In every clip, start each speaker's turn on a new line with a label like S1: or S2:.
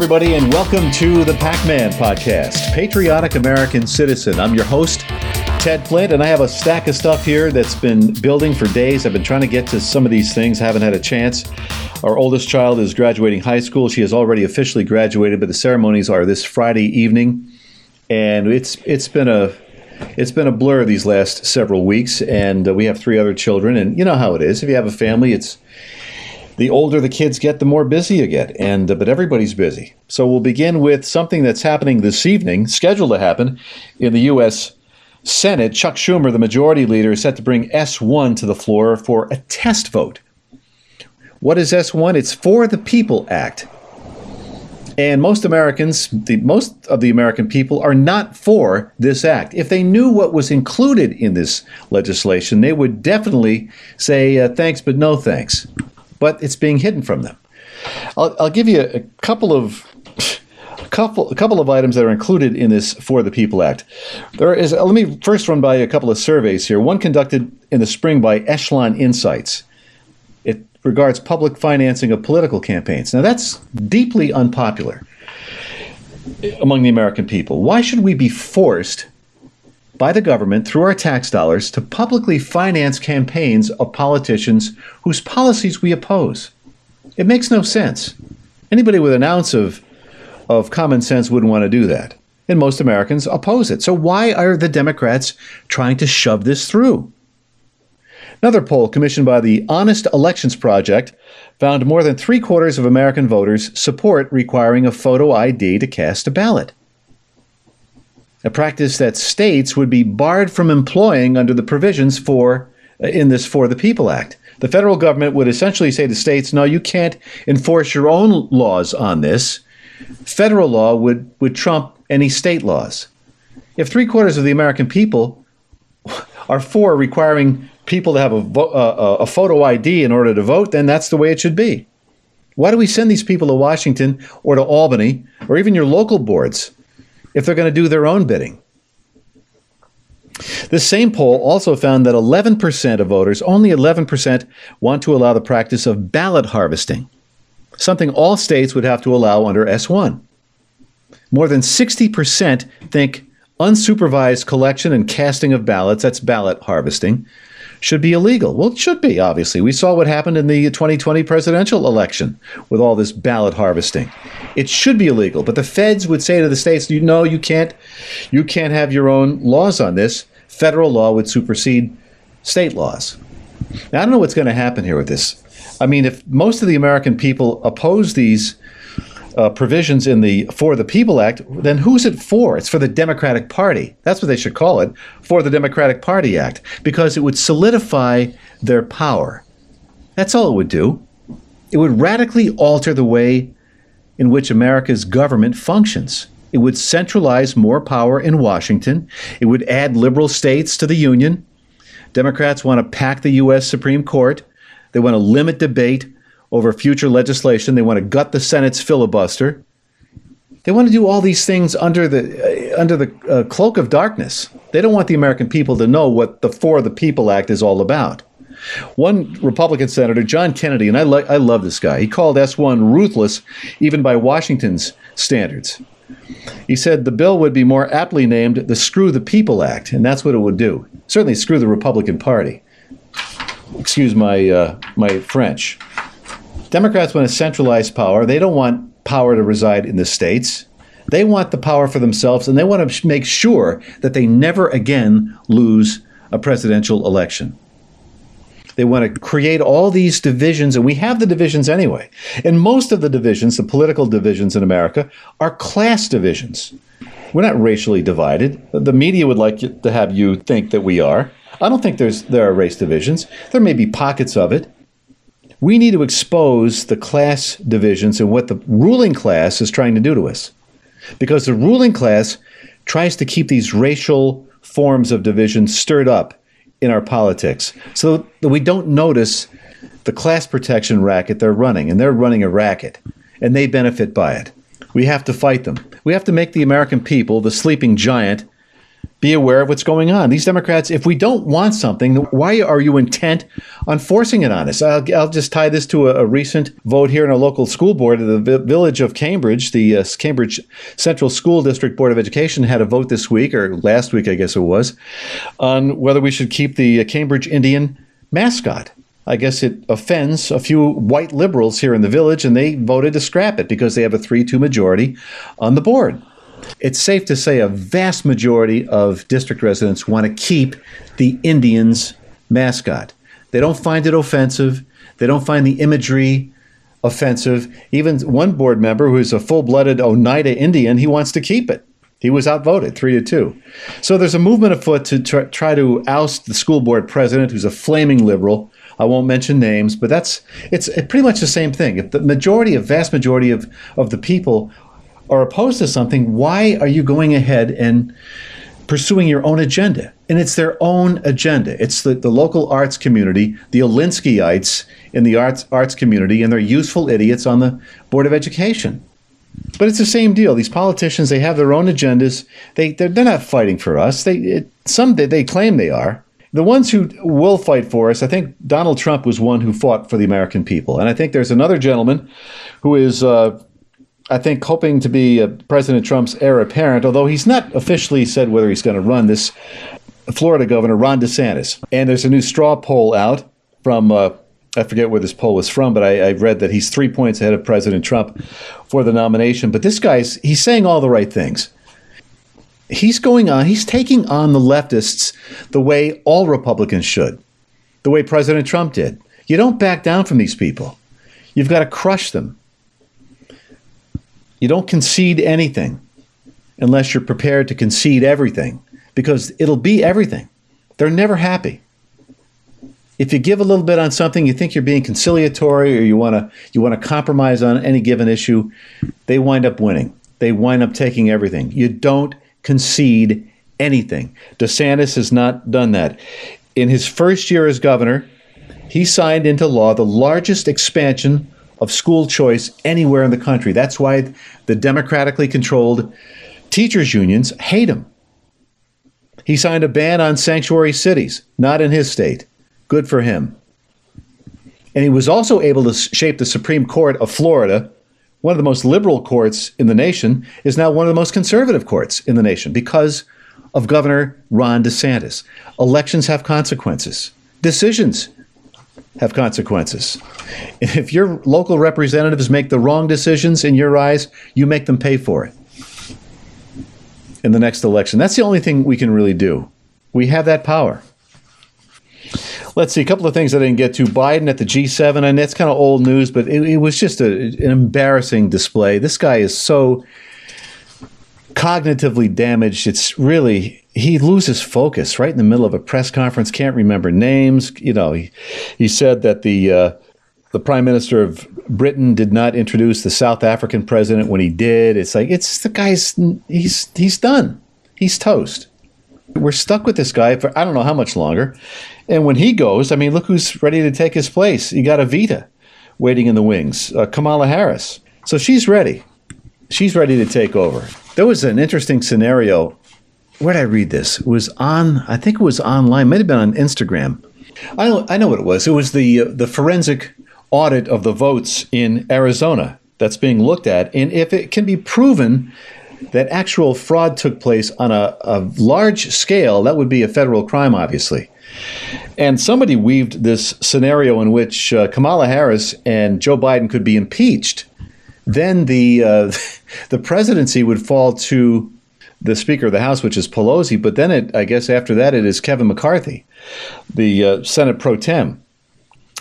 S1: Everybody, and welcome to the Pac Man Podcast, Patriotic American Citizen. I'm your host, Ted Flint, and I have a stack of stuff here that's been building for days. I've been trying to get to some of these things, haven't had a chance. Our oldest child is graduating high school. She has already officially graduated, but the ceremonies are this Friday evening, and it's it's been a it's been a blur these last several weeks. And uh, we have three other children, and you know how it is. If you have a family, it's the older the kids get, the more busy you get. And uh, but everybody's busy. So we'll begin with something that's happening this evening, scheduled to happen in the U.S. Senate. Chuck Schumer, the majority leader, is set to bring S1 to the floor for a test vote. What is S1? It's For the People Act. And most Americans, the, most of the American people, are not for this act. If they knew what was included in this legislation, they would definitely say uh, thanks, but no thanks but it's being hidden from them. I'll, I'll give you a couple of a couple a couple of items that are included in this For the People Act. There is uh, let me first run by a couple of surveys here. One conducted in the spring by Echelon Insights. It regards public financing of political campaigns. Now that's deeply unpopular among the American people. Why should we be forced by the government through our tax dollars to publicly finance campaigns of politicians whose policies we oppose. It makes no sense. Anybody with an ounce of, of common sense wouldn't want to do that. And most Americans oppose it. So why are the Democrats trying to shove this through? Another poll commissioned by the Honest Elections Project found more than three quarters of American voters support requiring a photo ID to cast a ballot a practice that states would be barred from employing under the provisions for uh, in this For the People Act. The federal government would essentially say to states, no, you can't enforce your own laws on this. Federal law would, would trump any state laws. If three quarters of the American people are for requiring people to have a, vo- uh, a photo ID in order to vote, then that's the way it should be. Why do we send these people to Washington or to Albany or even your local boards? If they're going to do their own bidding. This same poll also found that 11% of voters, only 11%, want to allow the practice of ballot harvesting, something all states would have to allow under S1. More than 60% think unsupervised collection and casting of ballots, that's ballot harvesting, should be illegal. Well, it should be, obviously. We saw what happened in the 2020 presidential election with all this ballot harvesting. It should be illegal, but the feds would say to the states, "You know, you can't you can't have your own laws on this. Federal law would supersede state laws." Now, I don't know what's going to happen here with this. I mean, if most of the American people oppose these uh, provisions in the For the People Act, then who's it for? It's for the Democratic Party. That's what they should call it, for the Democratic Party Act, because it would solidify their power. That's all it would do. It would radically alter the way in which America's government functions. It would centralize more power in Washington. It would add liberal states to the Union. Democrats want to pack the U.S. Supreme Court. They want to limit debate over future legislation. They want to gut the Senate's filibuster. They want to do all these things under the uh, under the uh, cloak of darkness. They don't want the American people to know what the For the People Act is all about. One Republican senator, John Kennedy, and I, lo- I love this guy. He called S1 ruthless, even by Washington's standards. He said the bill would be more aptly named the Screw the People Act, and that's what it would do. Certainly, screw the Republican Party. Excuse my uh, my French. Democrats want to centralize power. They don't want power to reside in the states. They want the power for themselves, and they want to make sure that they never again lose a presidential election. They want to create all these divisions, and we have the divisions anyway. And most of the divisions, the political divisions in America, are class divisions. We're not racially divided. The media would like to have you think that we are. I don't think there's there are race divisions. There may be pockets of it, we need to expose the class divisions and what the ruling class is trying to do to us. Because the ruling class tries to keep these racial forms of division stirred up in our politics so that we don't notice the class protection racket they're running. And they're running a racket, and they benefit by it. We have to fight them. We have to make the American people, the sleeping giant, be aware of what's going on. These Democrats, if we don't want something, why are you intent on forcing it on us? I'll, I'll just tie this to a, a, recent vote here in a local school board. Of the village of Cambridge, the uh, Cambridge Central School District Board of Education, had a vote this week, or last week, I guess it was, on whether we should keep the uh, Cambridge Indian mascot. I guess it offends a few white liberals here in the village, and they voted to scrap it because they have a 3 2 majority on the board it's safe to say a vast majority of district residents want to keep the Indians mascot. They don't find it offensive. They don't find the imagery offensive. Even one board member who's a full-blooded Oneida Indian, he wants to keep it. He was outvoted three to two. So there's a movement afoot to try, try to oust the school board president, who's a flaming liberal. I won't mention names, but that's it's pretty much the same thing. If the majority, a vast majority of, of the people are opposed to something, why are you going ahead and pursuing your own agenda? And it's their own agenda. It's the, the local arts community, the Alinskyites in the arts arts community, and they're useful idiots on the Board of Education. But it's the same deal. These politicians, they have their own agendas. They they're, they're not fighting for us. They it, some they, they claim they are. The ones who will fight for us, I think Donald Trump was one who fought for the American people, and I think there's another gentleman who is uh, I think, hoping to be President Trump's heir apparent, although he's not officially said whether he's going to run this Florida governor, Ron DeSantis. And there's a new straw poll out from, uh, I forget where this poll was from, but I, I read that he's three points ahead of President Trump for the nomination. But this guy's, he's saying all the right things. He's going on, he's taking on the leftists the way all Republicans should, the way President Trump did. You don't back down from these people. You've got to crush them. You don't concede anything unless you're prepared to concede everything because it'll be everything. They're never happy. If you give a little bit on something, you think you're being conciliatory or you want to you want to compromise on any given issue, they wind up winning. They wind up taking everything. You don't concede anything. DeSantis has not done that. In his first year as governor, he signed into law the largest expansion of school choice anywhere in the country. That's why the democratically controlled teachers' unions hate him. He signed a ban on sanctuary cities, not in his state. Good for him. And he was also able to shape the Supreme Court of Florida, one of the most liberal courts in the nation, is now one of the most conservative courts in the nation because of Governor Ron DeSantis. Elections have consequences. Decisions have consequences. If your local representatives make the wrong decisions in your eyes, you make them pay for it in the next election. That's the only thing we can really do. We have that power. Let's see a couple of things I didn't get to. Biden at the G7, and that's kind of old news, but it, it was just a, an embarrassing display. This guy is so cognitively damaged. It's really he loses focus right in the middle of a press conference. Can't remember names. You know, he, he said that the uh, the prime minister of Britain did not introduce the South African president when he did. It's like it's the guy's he's he's done. He's toast. We're stuck with this guy for I don't know how much longer. And when he goes, I mean, look who's ready to take his place. You got Evita waiting in the wings, uh, Kamala Harris. So she's ready. She's ready to take over. There was an interesting scenario. Where did I read this? It was on, I think it was online, might have been on Instagram. I know, I know what it was. It was the uh, the forensic audit of the votes in Arizona that's being looked at, and if it can be proven that actual fraud took place on a, a large scale, that would be a federal crime, obviously. And somebody weaved this scenario in which uh, Kamala Harris and Joe Biden could be impeached then the uh, the presidency would fall to the Speaker of the House, which is Pelosi. But then, it, I guess, after that, it is Kevin McCarthy, the uh, Senate pro tem.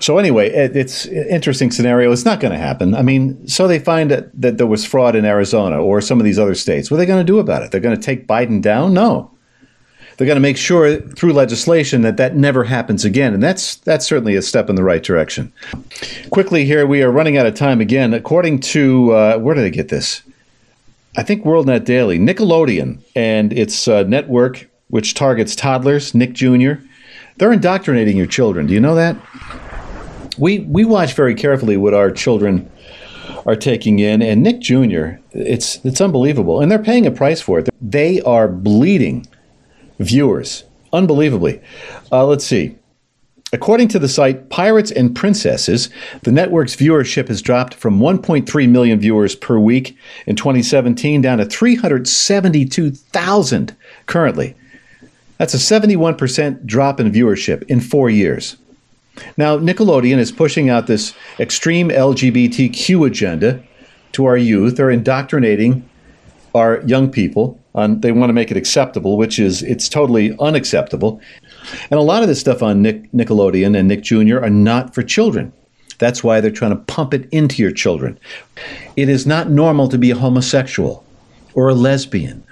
S1: So anyway, it, it's interesting scenario. It's not going to happen. I mean, so they find that, that there was fraud in Arizona or some of these other states. What are they going to do about it? They're going to take Biden down? No. They're going to make sure through legislation that that never happens again, and that's that's certainly a step in the right direction. Quickly here, we are running out of time again. According to uh, where did I get this? I think WorldNet Daily, Nickelodeon and its uh, network, which targets toddlers, Nick Jr. They're indoctrinating your children. Do you know that? We we watch very carefully what our children are taking in, and Nick Jr. It's it's unbelievable, and they're paying a price for it. They are bleeding viewers. Unbelievably. Uh, let's see. According to the site Pirates and Princesses, the network's viewership has dropped from 1.3 million viewers per week in 2017 down to 372,000 currently. That's a 71% drop in viewership in four years. Now, Nickelodeon is pushing out this extreme LGBTQ agenda to our youth. They're indoctrinating our young people. On, they want to make it acceptable, which is it's totally unacceptable. And a lot of this stuff on Nick, Nickelodeon and Nick Jr. are not for children. That's why they're trying to pump it into your children. It is not normal to be a homosexual or a lesbian.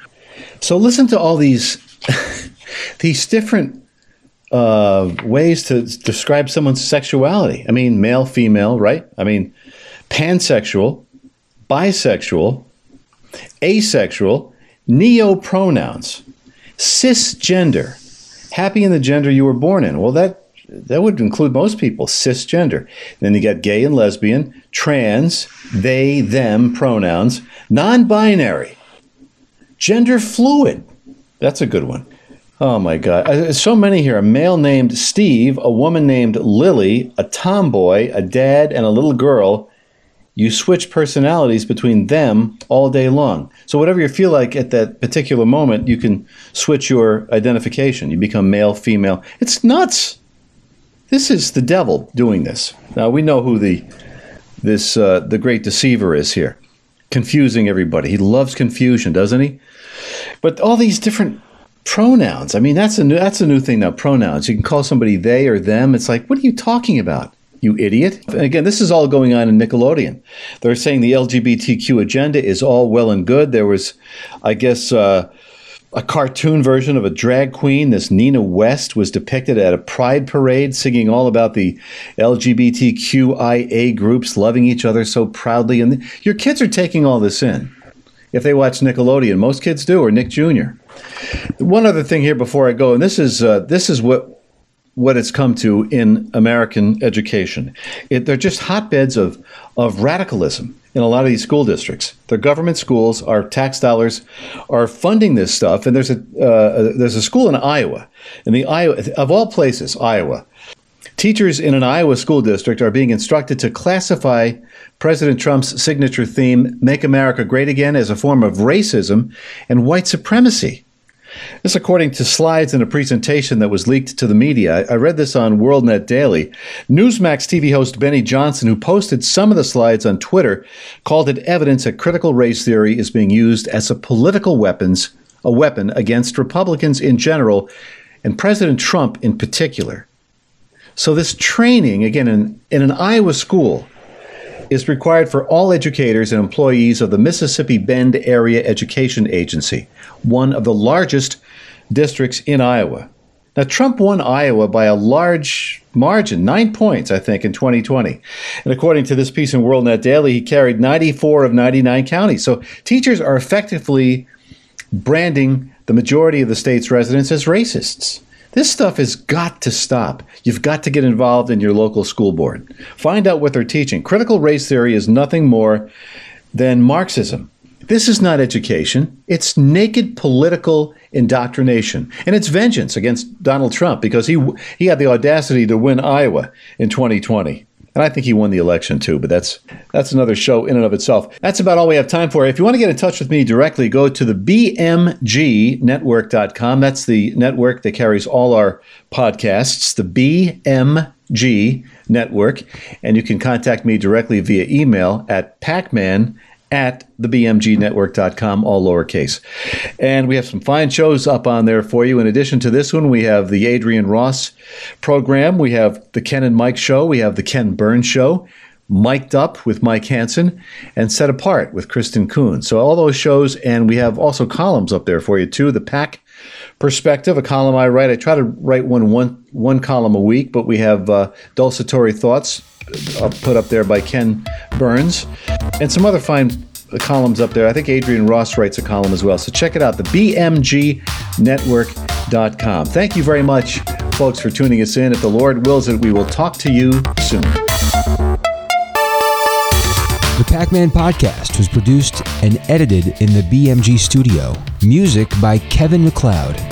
S1: So listen to all these these different uh, ways to describe someone's sexuality. I mean, male, female, right? I mean, pansexual, bisexual, asexual, neo pronouns, cisgender, happy in the gender you were born in. Well, that that would include most people, cisgender. Then you got gay and lesbian, trans, they, them pronouns, non binary, gender fluid. That's a good one. Oh my God. Uh, so many here. A male named Steve, a woman named Lily, a tomboy, a dad, and a little girl. You switch personalities between them all day long. So, whatever you feel like at that particular moment, you can switch your identification. You become male, female. It's nuts. This is the devil doing this. Now, we know who the, this, uh, the great deceiver is here, confusing everybody. He loves confusion, doesn't he? But all these different pronouns. I mean, that's a new that's a new thing now. Pronouns. You can call somebody they or them. It's like, what are you talking about? You idiot. And again, this is all going on in Nickelodeon. They're saying the LGBTQ agenda is all well and good. There was, I guess, uh, a cartoon version of a drag queen. This Nina West was depicted at a pride parade singing all about the LGBTQIA groups loving each other so proudly. And your kids are taking all this in. If they watch Nickelodeon, most kids do, or Nick Jr. One other thing here before I go, and this is uh, this is what what it's come to in American education. It, they're just hotbeds of of radicalism in a lot of these school districts. Their government schools, our tax dollars, are funding this stuff. And there's a uh, there's a school in Iowa, in the Iowa of all places, Iowa. Teachers in an Iowa school district are being instructed to classify President Trump's signature theme, Make America Great Again, as a form of racism and white supremacy. This, according to slides in a presentation that was leaked to the media. I read this on WorldNet Daily. Newsmax TV host Benny Johnson, who posted some of the slides on Twitter, called it evidence that critical race theory is being used as a political weapons, a weapon against Republicans in general, and President Trump in particular. So this training, again, in, in an Iowa school, is required for all educators and employees of the Mississippi Bend Area Education Agency, one of the largest districts in Iowa. Now, Trump won Iowa by a large margin, nine points, I think, in 2020. And according to this piece in WorldNet Daily, he carried 94 of 99 counties. So teachers are effectively branding the majority of the state's residents as racists. This stuff has got to stop. You've got to get involved in your local school board. Find out what they're teaching. Critical race theory is nothing more than Marxism. This is not education. It's naked political indoctrination. And it's vengeance against Donald Trump because he, he had the audacity to win Iowa in 2020. And I think he won the election too, but that's that's another show in and of itself. That's about all we have time for. If you want to get in touch with me directly, go to the bmgnetwork.com. That's the network that carries all our podcasts, the BMG network, and you can contact me directly via email at pacman at thebmgnetwork.com, all lowercase. And we have some fine shows up on there for you. In addition to this one, we have the Adrian Ross program, we have the Ken and Mike show, we have the Ken Burns show. Mic'd Up with Mike Hansen, and Set Apart with Kristen Kuhn. So all those shows, and we have also columns up there for you too. The Pack Perspective, a column I write. I try to write one one one column a week, but we have uh, Dulcitory Thoughts Uh, put up there by Ken Burns, and some other fine uh, columns up there. I think Adrian Ross writes a column as well. So check it out, the BMGNetwork.com. Thank you very much, folks, for tuning us in. If the Lord wills it, we will talk to you soon.
S2: The Pac Man podcast was produced and edited in the BMG studio. Music by Kevin MacLeod.